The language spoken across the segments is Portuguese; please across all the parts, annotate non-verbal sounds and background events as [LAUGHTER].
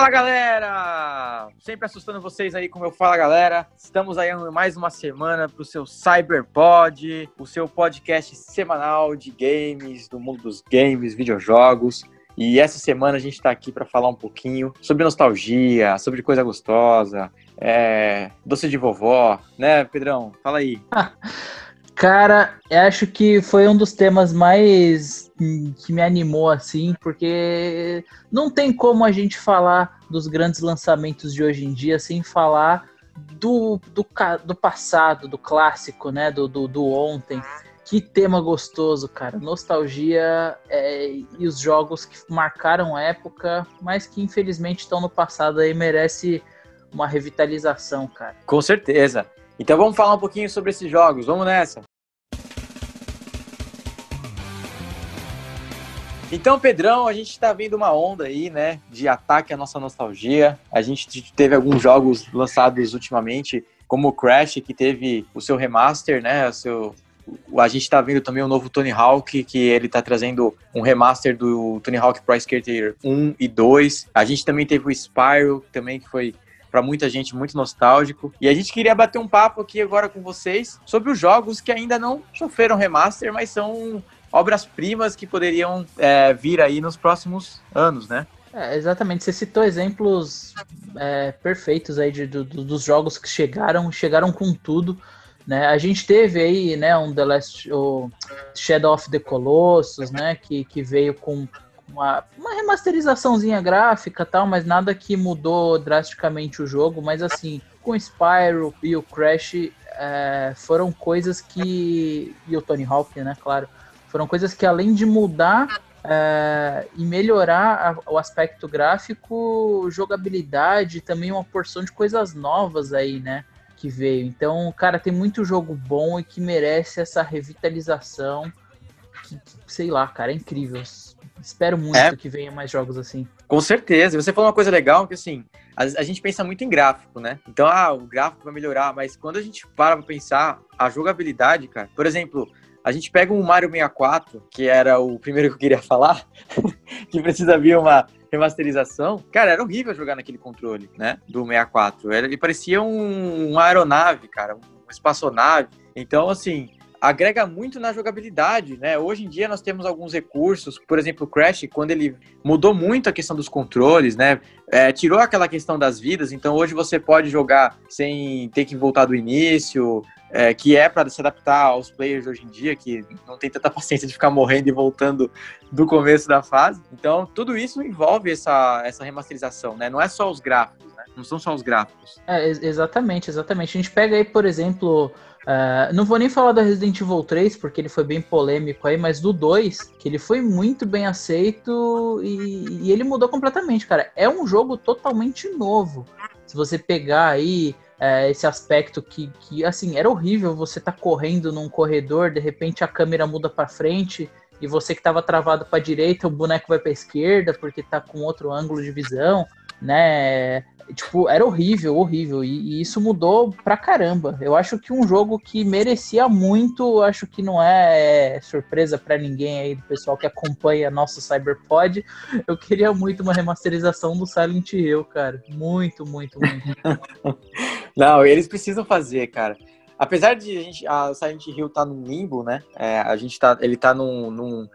Fala galera! Sempre assustando vocês aí com o meu Fala galera. Estamos aí mais uma semana para o seu Cyberpod, o seu podcast semanal de games, do mundo dos games, videojogos. E essa semana a gente está aqui para falar um pouquinho sobre nostalgia, sobre coisa gostosa, é, doce de vovó, né, Pedrão? Fala aí. [LAUGHS] Cara, acho que foi um dos temas mais que me animou assim, porque não tem como a gente falar dos grandes lançamentos de hoje em dia sem falar do, do, do passado, do clássico, né? Do, do, do ontem. Que tema gostoso, cara. Nostalgia é, e os jogos que marcaram a época, mas que infelizmente estão no passado aí, merece uma revitalização, cara. Com certeza. Então vamos falar um pouquinho sobre esses jogos. Vamos nessa. Então, Pedrão, a gente está vendo uma onda aí, né, de ataque à nossa nostalgia. A gente teve alguns jogos lançados ultimamente, como o Crash, que teve o seu remaster, né, o seu... A gente está vendo também o novo Tony Hawk, que ele está trazendo um remaster do Tony Hawk Pro Skater 1 e 2. A gente também teve o Spyro, também que foi para muita gente muito nostálgico. E a gente queria bater um papo aqui agora com vocês sobre os jogos que ainda não sofreram remaster, mas são obras-primas que poderiam é, vir aí nos próximos anos, né? É, exatamente, você citou exemplos é, perfeitos aí de, do, dos jogos que chegaram, chegaram com tudo. Né? A gente teve aí né, um The Last, o Shadow of the Colossus, né, que, que veio com uma, uma remasterizaçãozinha gráfica tal, mas nada que mudou drasticamente o jogo. Mas assim, com o Spyro e o Crash é, foram coisas que. E o Tony Hawk, né, claro foram coisas que, além de mudar é, e melhorar a, o aspecto gráfico, jogabilidade, também uma porção de coisas novas aí, né? Que veio. Então, cara, tem muito jogo bom e que merece essa revitalização. Que, que sei lá, cara, é incrível. Espero muito é. que venha mais jogos assim. Com certeza. Você falou uma coisa legal que assim, a, a, gente pensa muito em gráfico, né? Então, ah, o gráfico vai melhorar, mas quando a gente para pra pensar, a jogabilidade, cara, por exemplo, a gente pega um Mario 64, que era o primeiro que eu queria [LAUGHS] falar, que precisa vir uma remasterização. Cara, era horrível jogar naquele controle, né? Do 64. Ele parecia um, uma aeronave, cara, uma espaçonave. Então, assim, agrega muito na jogabilidade, né? Hoje em dia nós temos alguns recursos, por exemplo, o Crash, quando ele mudou muito a questão dos controles, né? É, tirou aquela questão das vidas, então hoje você pode jogar sem ter que voltar do início, é, que é para se adaptar aos players hoje em dia, que não tem tanta [LAUGHS] paciência de ficar morrendo e voltando do começo da fase. Então, tudo isso envolve essa, essa remasterização, né? Não é só os gráficos, né? Não são só os gráficos. É, exatamente, exatamente. A gente pega aí, por exemplo, Uh, não vou nem falar da Resident Evil 3, porque ele foi bem polêmico aí, mas do 2, que ele foi muito bem aceito e, e, ele mudou completamente, cara. É um jogo totalmente novo. Se você pegar aí é, esse aspecto que, que, assim, era horrível você tá correndo num corredor, de repente a câmera muda para frente e você que estava travado para direita, o boneco vai para esquerda porque tá com outro ângulo de visão, né? Tipo, era horrível, horrível. E, e, isso mudou pra caramba. Eu acho que um jogo que merecia muito, acho que não é surpresa para ninguém aí do pessoal que acompanha nosso Cyberpod. Eu queria muito uma remasterização do Silent Hill, cara. Muito, muito, muito. [LAUGHS] não, eles precisam fazer, cara. Apesar de a gente, a Silent Hill tá num limbo, né? É, a gente tá, ele tá num, num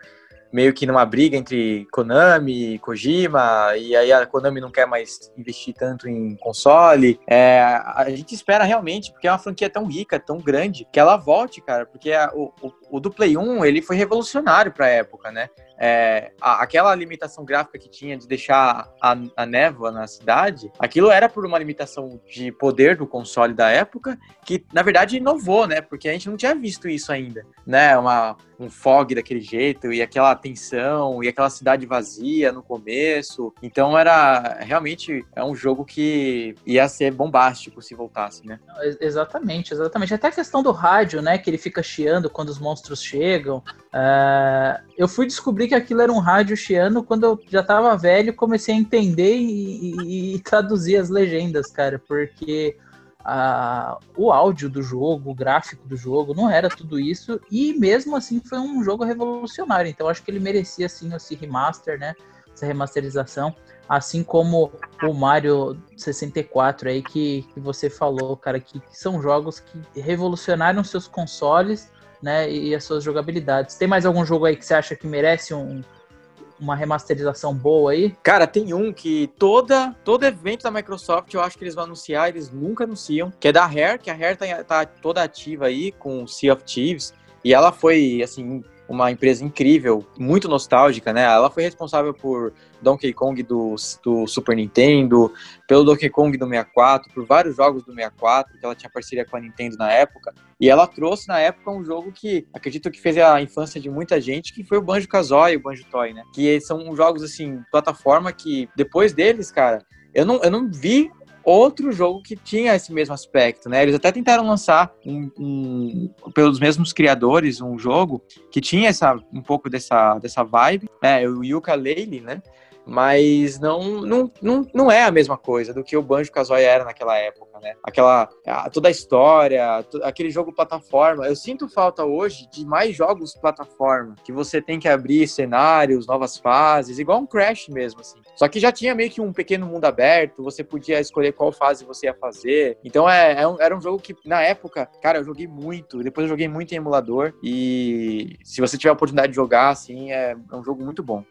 meio que numa briga entre Konami e Kojima, e aí a Konami não quer mais investir tanto em console. É, a gente espera realmente, porque é uma franquia tão rica, tão grande, que ela volte, cara, porque a, o, o, do Play 1, ele foi revolucionário pra época, né? é, a, aquela limitação gráfica que tinha de deixar a, a névoa na cidade, aquilo era por uma limitação de poder do console da época, que na verdade inovou, né? Porque a gente não tinha visto isso ainda, né? Uma, um fog daquele jeito, e aquela tensão, e aquela cidade vazia no começo. Então era realmente é um jogo que ia ser bombástico se voltasse, né? Exatamente, exatamente. Até a questão do rádio, né? Que ele fica chiando quando os monstros chegam. Uh, eu fui descobrir que aquilo era um rádio chiano quando eu já tava velho comecei a entender e, e, e traduzir as legendas, cara, porque uh, o áudio do jogo, o gráfico do jogo, não era tudo isso, e mesmo assim foi um jogo revolucionário, então acho que ele merecia assim esse remaster, né? essa remasterização. Assim como o Mario 64 aí que, que você falou, cara, que, que são jogos que revolucionaram seus consoles, né, e as suas jogabilidades. Tem mais algum jogo aí que você acha que merece um, uma remasterização boa aí? Cara, tem um que toda, todo evento da Microsoft eu acho que eles vão anunciar, eles nunca anunciam, que é da Rare, que a Rare tá, tá toda ativa aí com Sea of Thieves, e ela foi, assim, uma empresa incrível, muito nostálgica, né? Ela foi responsável por Donkey Kong do, do Super Nintendo, pelo Donkey Kong do 64, por vários jogos do 64, que ela tinha parceria com a Nintendo na época. E ela trouxe na época um jogo que acredito que fez a infância de muita gente, que foi o Banjo Kazooie e o Banjo Toy, né? Que são jogos assim, plataforma que depois deles, cara, eu não, eu não vi outro jogo que tinha esse mesmo aspecto, né? Eles até tentaram lançar um, um, pelos mesmos criadores um jogo que tinha essa, um pouco dessa, dessa vibe, né? O Yuka Leili, né? Mas não, não, não, não é a mesma coisa do que o Banjo Kazooie era naquela época, né? Aquela toda a história, aquele jogo plataforma. Eu sinto falta hoje de mais jogos plataforma, que você tem que abrir cenários, novas fases, igual um Crash mesmo assim. Só que já tinha meio que um pequeno mundo aberto, você podia escolher qual fase você ia fazer. Então é, é um, era um jogo que na época, cara, eu joguei muito, depois eu joguei muito em emulador e se você tiver a oportunidade de jogar assim, é, é um jogo muito bom.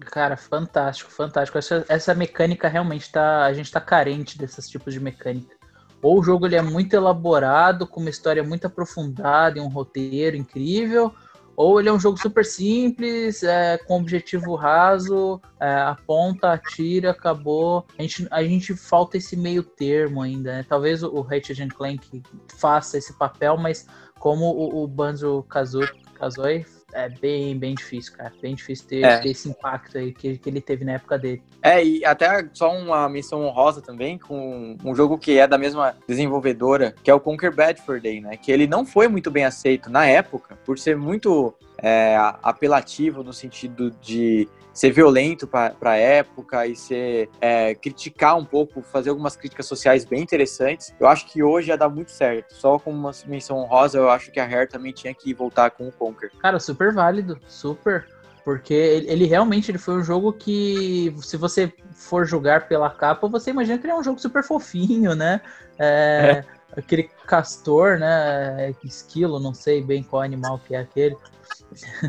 Cara, fantástico, fantástico. Essa, essa mecânica realmente tá. A gente tá carente desses tipos de mecânica. Ou o jogo ele é muito elaborado, com uma história muito aprofundada e um roteiro incrível, ou ele é um jogo super simples, é, com objetivo raso, é, aponta, atira, acabou. A gente, a gente falta esse meio termo ainda, né? Talvez o, o Ratchet Clank faça esse papel, mas como o, o Banjo Kazooie é bem, bem difícil, cara. Bem difícil ter, é. ter esse impacto aí que, que ele teve na época dele. É, e até só uma menção honrosa também com um jogo que é da mesma desenvolvedora, que é o Conquer Bad for Day, né? Que ele não foi muito bem aceito na época, por ser muito é, apelativo no sentido de ser violento para a época e ser é, criticar um pouco, fazer algumas críticas sociais bem interessantes. Eu acho que hoje ia dar muito certo. Só como uma menção honrosa, eu acho que a Rare também tinha que voltar com o Conquer. Cara, super válido, super. Porque ele realmente ele foi um jogo que, se você for julgar pela capa, você imagina que ele é um jogo super fofinho, né? É, é. Aquele castor, né? Esquilo, não sei bem qual animal que é aquele.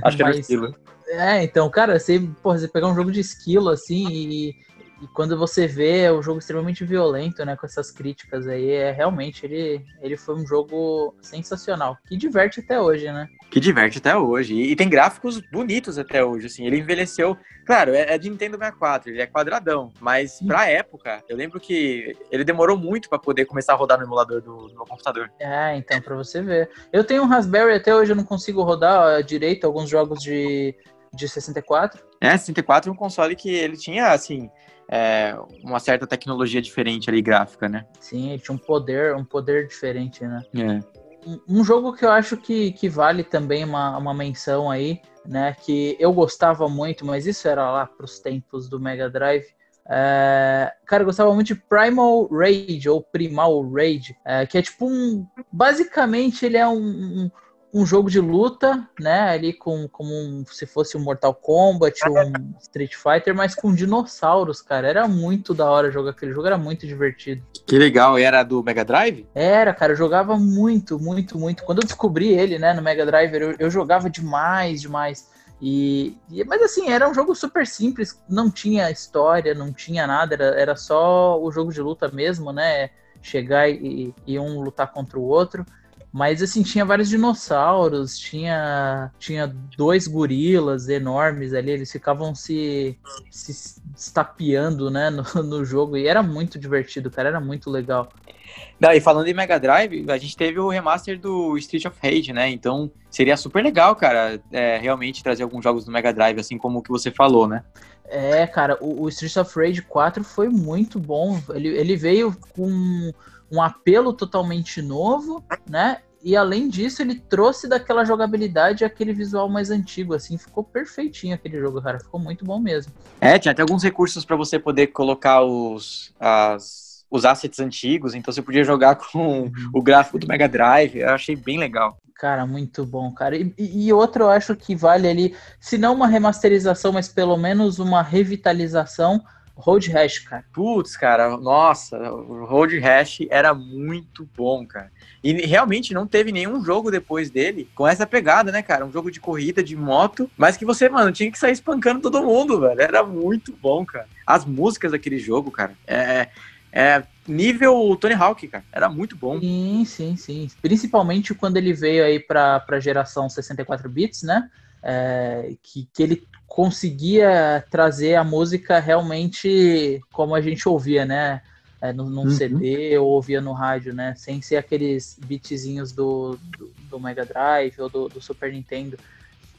Acho que era esquilo. É, então, cara, você, porra, você pegar um jogo de esquilo assim e, e quando você vê é um jogo extremamente violento, né, com essas críticas aí, é realmente ele, ele foi um jogo sensacional, que diverte até hoje, né? Que diverte até hoje. E, e tem gráficos bonitos até hoje, assim. Ele envelheceu, claro, é, é de Nintendo 64, ele é quadradão, mas Sim. pra época, eu lembro que ele demorou muito para poder começar a rodar no emulador do, do meu computador. É, então, pra você ver. Eu tenho um Raspberry até hoje, eu não consigo rodar direito alguns jogos de de 64? É, 64 é um console que ele tinha, assim, é, uma certa tecnologia diferente ali, gráfica, né? Sim, ele tinha um poder, um poder diferente, né? É. Um, jogo que eu acho que, que vale também uma, uma menção aí, né? Que eu gostava muito, mas isso era lá para os tempos do Mega Drive. É, cara, eu gostava muito de Primal Rage ou Primal Rage, é, que é tipo um. Basicamente, ele é um, um um jogo de luta, né? Ali com como um, se fosse um Mortal Kombat, um Street Fighter, mas com dinossauros, cara. Era muito da hora jogar aquele jogo, era muito divertido. Que legal, e era do Mega Drive? Era, cara, eu jogava muito, muito, muito. Quando eu descobri ele, né, no Mega Drive, eu, eu jogava demais, demais. E, e, mas assim, era um jogo super simples, não tinha história, não tinha nada, era, era só o jogo de luta mesmo, né? Chegar e, e um lutar contra o outro. Mas assim, tinha vários dinossauros, tinha, tinha dois gorilas enormes ali, eles ficavam se, se estapeando né, no, [LAUGHS] no jogo e era muito divertido, cara, era muito legal. Não, e falando em Mega Drive, a gente teve o remaster do Street of Rage, né? Então seria super legal, cara, é, realmente trazer alguns jogos do Mega Drive, assim como o que você falou, né? É, cara, o, o Street of Rage 4 foi muito bom. Ele, ele veio com um apelo totalmente novo, né? E além disso, ele trouxe daquela jogabilidade aquele visual mais antigo, assim, ficou perfeitinho aquele jogo, cara, ficou muito bom mesmo. É, tinha até alguns recursos para você poder colocar os as os assets antigos, então você podia jogar [LAUGHS] com o gráfico do Mega Drive. Eu achei bem legal. Cara, muito bom, cara. E, e outro eu acho que vale ali, se não uma remasterização, mas pelo menos uma revitalização Road Rash, cara. Putz, cara, nossa, o Road Rash era muito bom, cara. E realmente não teve nenhum jogo depois dele com essa pegada, né, cara? Um jogo de corrida, de moto, mas que você, mano, tinha que sair espancando todo mundo, velho. Era muito bom, cara. As músicas daquele jogo, cara, é, é nível Tony Hawk, cara. Era muito bom. Sim, sim, sim. Principalmente quando ele veio aí pra, pra geração 64 bits, né? É, que, que ele conseguia trazer a música realmente como a gente ouvia, né? É, num, num uhum. CD ou ouvia no rádio, né? Sem ser aqueles beatzinhos do, do, do Mega Drive ou do, do, Super Nintendo.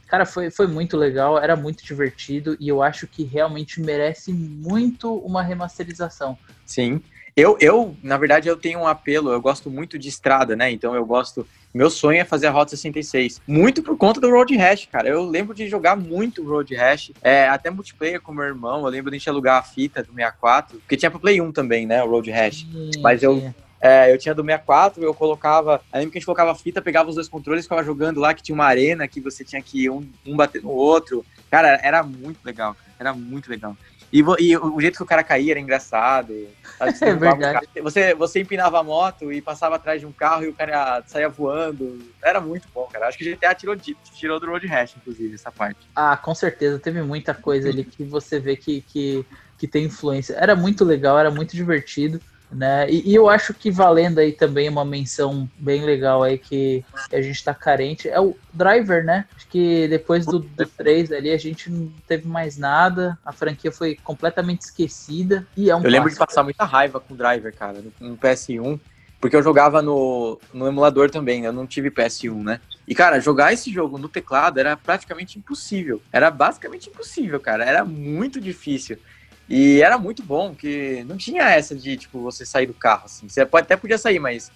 Cara, foi, foi muito legal, era muito divertido e eu acho que realmente merece muito uma remasterização. Sim. Eu, eu, na verdade, eu tenho um apelo, eu gosto muito de estrada, né? Então eu gosto. Meu sonho é fazer a Rota 66. Muito por conta do Road Rash, cara. Eu lembro de jogar muito Road Rash, é, até multiplayer com meu irmão. Eu lembro de a gente alugar a fita do 64, porque tinha pro Play 1 também, né? O Road Rash. Mas eu. É, eu tinha do 64, eu colocava. Eu lembro que a gente colocava a fita, pegava os dois controles, ficava jogando lá, que tinha uma arena que você tinha que um, um bater no outro. Cara, era muito legal, era muito legal. E, e, o jeito que o cara caía era engraçado. [LAUGHS] Você é verdade. Você, você empinava a moto e passava atrás de um carro e o cara saía voando. Era muito bom, cara. Acho que o GTA tirou, tirou do Road Rash, inclusive, essa parte. Ah, com certeza. Teve muita coisa ali que você vê que, que, que tem influência. Era muito legal, era muito divertido. Né? E, e, eu acho que valendo aí também uma menção bem legal aí que a gente está carente é o Driver, né? Acho que depois do, do 3 ali a gente não teve mais nada, a franquia foi completamente esquecida e é um Eu lembro de passar muita raiva com o Driver, cara, no, no PS1, porque eu jogava no, no emulador também, né? eu não tive PS1, né? E, cara, jogar esse jogo no teclado era praticamente impossível. Era basicamente impossível, cara. Era muito difícil. E era muito bom, que não tinha essa de, tipo, você sair do carro, assim. Você até podia sair, mas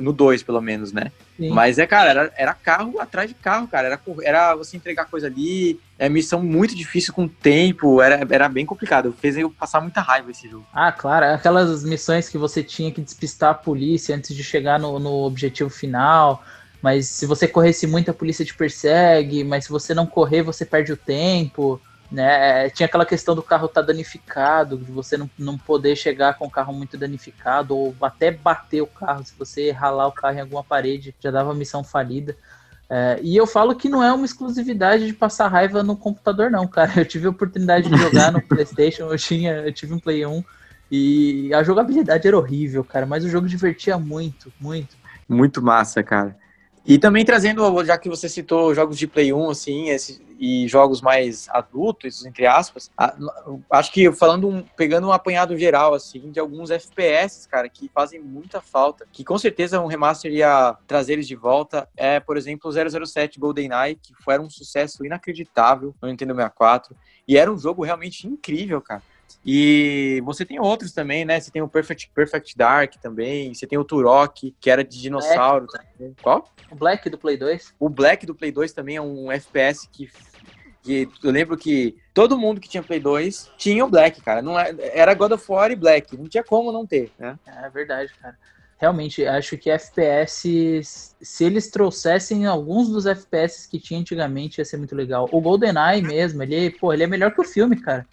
no 2, pelo menos, né? Sim. Mas é, cara, era, era carro atrás de carro, cara. Era, era você entregar coisa ali, é missão muito difícil com tempo, era, era bem complicado. Fez eu passar muita raiva esse jogo. Ah, claro, aquelas missões que você tinha que despistar a polícia antes de chegar no, no objetivo final. Mas se você corresse muito, a polícia te persegue, mas se você não correr, você perde o tempo né? Tinha aquela questão do carro estar tá danificado, de você não, não poder chegar com o carro muito danificado, ou até bater o carro, se você ralar o carro em alguma parede, já dava missão falida. É, e eu falo que não é uma exclusividade de passar raiva no computador, não, cara. [LAUGHS] Eu tive a oportunidade de jogar no PlayStation, eu, tinha, eu tive um Play 1 e a jogabilidade era horrível, cara, mas o jogo divertia muito, muito. Muito massa, cara. E também trazendo, já que você citou jogos de Play 1, assim, esse, e jogos mais adultos, entre aspas, a, acho que falando, um, pegando um apanhado geral, assim, de alguns FPS, cara, que fazem muita falta, que com certeza um remaster ia trazer eles de volta, é, por exemplo, o 007 GoldenEye, que foi um sucesso inacreditável no Nintendo 64, e era um jogo realmente incrível, cara. E você tem outros também, né? Você tem o Perfect, Perfect Dark também, você tem o Turok, que era de dinossauro também. Qual? O Black do Play 2. O Black do Play 2 também é um FPS que que eu lembro que todo mundo que tinha Play 2 tinha o Black, cara. Não é, era God of War e Black, não tinha como não ter, né? É verdade, cara. Realmente, acho que FPS, se eles trouxessem alguns dos FPS que tinha antigamente, ia ser muito legal. O GoldenEye mesmo, ele, pô, ele é melhor que o filme, cara.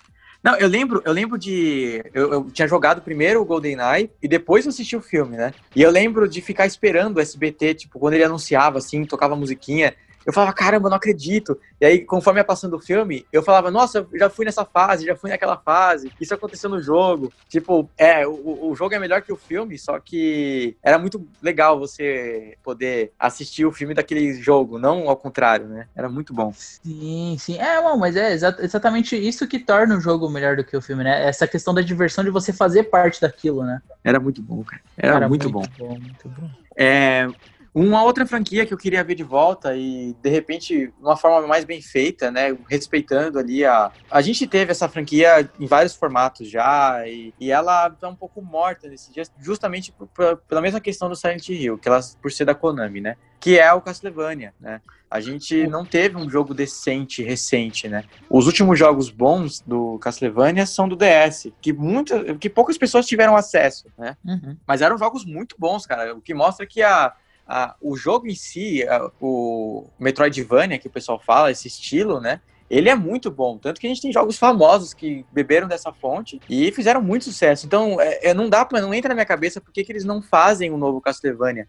Não, eu lembro, eu lembro de. Eu, eu, tinha jogado primeiro o GoldenEye e depois eu assisti o filme, né? E eu lembro de ficar esperando o SBT, tipo, quando ele anunciava, assim, tocava musiquinha. Eu falava, caramba, não acredito. E aí, conforme ia passando o filme, eu falava, nossa, já fui nessa fase, já fui naquela fase, isso aconteceu no jogo. Tipo, é, o, o jogo é melhor que o filme, só que era muito legal você poder assistir o filme daquele jogo, não ao contrário, né? Era muito bom. Sim, sim. É, bom, mas é exatamente isso que torna o jogo melhor do que o filme, né? Essa questão da diversão de você fazer parte daquilo, né? Era muito bom, cara. Era, Era muito, muito bom. bom. Muito bom. É, Uma outra franquia que eu queria ver de volta e, de repente, uma forma mais bem feita, né? Respeitando ali a. A gente teve essa franquia em vários formatos já e, e ela tá um pouco morta nesse dia, justamente por, por, pela mesma questão do Silent Hill, que ela por ser da Konami, né? Que é o Castlevania, né? A gente não teve um jogo decente recente, né? Os últimos jogos bons do Castlevania são do DS, que muitas, que poucas pessoas tiveram acesso, né? Uhum. Mas eram jogos muito bons, cara. O que mostra que a, a, o jogo em si, a, o Metroidvania, que o pessoal fala, esse estilo, né? Ele é muito bom. Tanto que a gente tem jogos famosos que beberam dessa fonte e fizeram muito sucesso. Então, é, é não dá para não entra na minha cabeça por que, eles não fazem um novo Castlevania.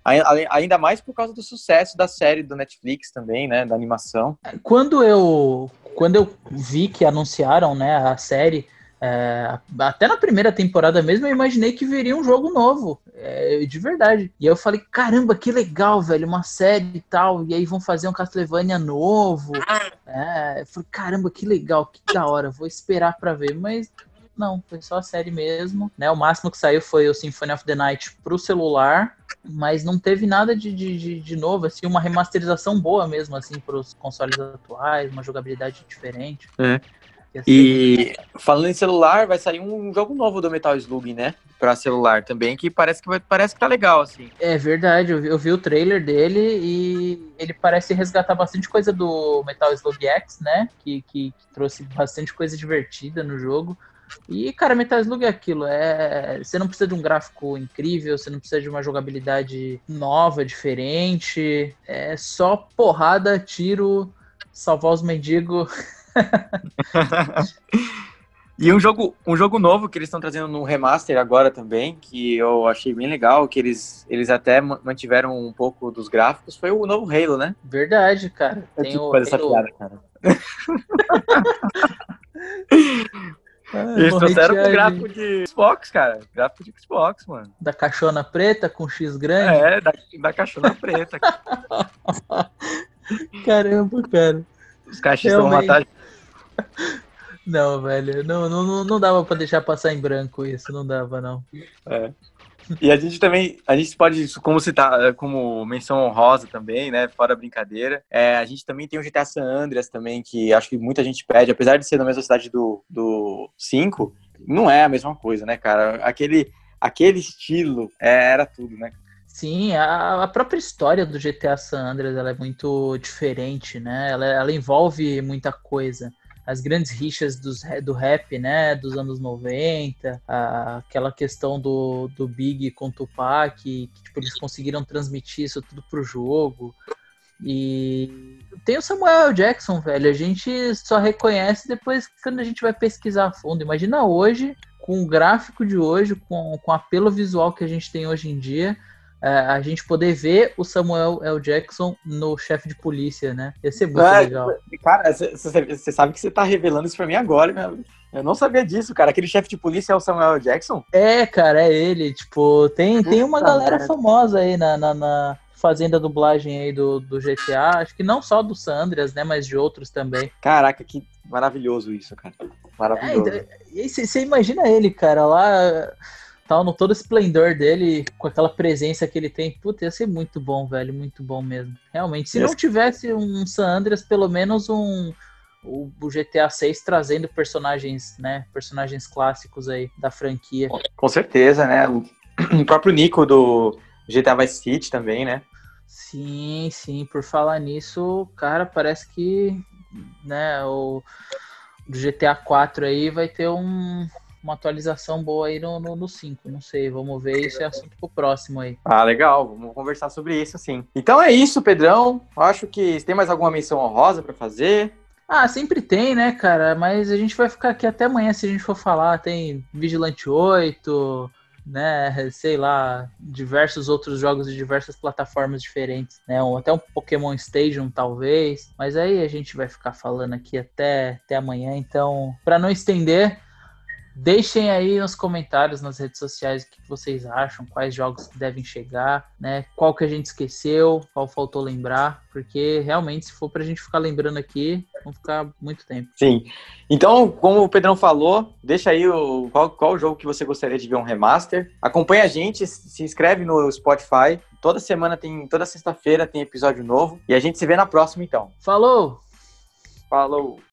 Ainda mais por causa do sucesso da série do Netflix também, né? Da animação. Quando eu, quando eu vi que anunciaram né, a série é, até na primeira temporada mesmo, eu imaginei que viria um jogo novo, é, de verdade. E aí eu falei, caramba, que legal, velho, uma série e tal. E aí vão fazer um Castlevania novo. É, eu falei, caramba, que legal, que da hora, vou esperar para ver. Mas não, foi só a série mesmo. Né? O máximo que saiu foi o Symphony of the Night pro celular, mas não teve nada de, de, de novo, assim, uma remasterização boa mesmo, assim, pros consoles atuais, uma jogabilidade diferente. É. E falando em celular, vai sair um jogo novo do Metal Slug, né? Pra celular também, que parece que, vai, parece que tá legal, assim. É verdade, eu vi, eu vi, o trailer dele e ele parece resgatar bastante coisa do Metal Slug X, né? Que, que, que trouxe bastante coisa divertida no jogo. E, cara, Metal Slug é aquilo, é... Você não precisa de um gráfico incrível, você não precisa de uma jogabilidade nova, diferente. É só porrada, tiro, salvar os mendigos [LAUGHS] [LAUGHS] e um jogo, um jogo novo que eles estão trazendo no remaster agora também, que eu achei bem legal, que eles, eles até mantiveram um pouco dos gráficos, foi o novo Halo, né? Verdade, cara. Eu Tem o essa piada, cara. [LAUGHS] Ah, Eles trouxeram com gráfico de Xbox, cara. Gráfico de Xbox, mano. Da caixona preta com X grande? É, da, da caixona preta. [LAUGHS] Caramba, cara. Os caixas vão matar não, velho, não, não, não dava pra deixar passar em branco isso, não dava, não. É. E a gente também, a gente pode, como citar, como menção honrosa também, né, fora brincadeira, é, a gente também tem o GTA San Andreas também, que acho que muita gente pede, apesar de ser na mesma cidade do, do 5, não é a mesma coisa, né, cara? Aquele, aquele estilo é, era tudo, né? Sim, a, a, própria história do GTA San Andreas ela é muito diferente, né? Ela, ela envolve muita coisa as grandes rixas dos, do rap, né, dos anos 90, a, aquela questão do, do Big com Tupac, que tipo, eles conseguiram transmitir isso tudo pro jogo. E tem o Samuel Jackson, velho, a gente só reconhece depois quando a gente vai pesquisar a fundo. Imagina hoje, com o gráfico de hoje, com, com o apelo visual que a gente tem hoje em dia, a gente poder ver o Samuel L. Jackson no chefe de polícia, né? Ia ser muito é, legal. Cara, você sabe que você tá revelando isso pra mim agora, né? Eu não sabia disso, cara. Aquele chefe de polícia é o Samuel L. Jackson? É, cara, é ele. Tipo, tem, tem uma galera cara. famosa aí na, na, na, fazendo a dublagem aí do, do GTA. Acho que não só do Sandras, né? Mas de outros também. Caraca, que maravilhoso isso, cara. Maravilhoso. É, e você imagina ele, cara, lá tal, no todo esplendor dele, com aquela presença que ele tem. Puta, ia ser muito bom, velho, muito bom mesmo. Realmente, se não tivesse um San Andreas, pelo menos um o, GTA 6 trazendo personagens, né, personagens clássicos aí da franquia. Com certeza, né? [CLEARS THROAT] O próprio Nico do GTA Vice City também, né? Sim, sim, por falar nisso, cara, parece que, né, o do GTA 4 aí vai ter um, uma atualização boa aí no, no, no 5. Não sei, vamos ver isso é assunto pro próximo aí. Ah, legal, vamos conversar sobre isso sim. Então é isso, Pedrão. Acho que tem mais alguma menção honrosa para fazer. Ah, sempre tem, né, cara? Mas a gente vai ficar aqui até amanhã se a gente for falar. Tem Vigilante 8, né? Sei lá, diversos outros jogos de diversas plataformas diferentes, né? Até um Pokémon Stadium, talvez. Mas aí a gente vai ficar falando aqui até, até amanhã. Então, para não estender, Deixem aí nos comentários nas redes sociais o que vocês acham, quais jogos devem chegar, né? Qual que a gente esqueceu, qual faltou lembrar, porque realmente, se for pra gente ficar lembrando aqui, vão ficar muito tempo. Sim. Então, como o Pedrão falou, deixa aí o, qual, qual jogo que você gostaria de ver um remaster. Acompanha a gente, se inscreve no Spotify, Toda semana tem, toda sexta-feira tem episódio novo. E a gente se vê na próxima, então. Falou! Falou!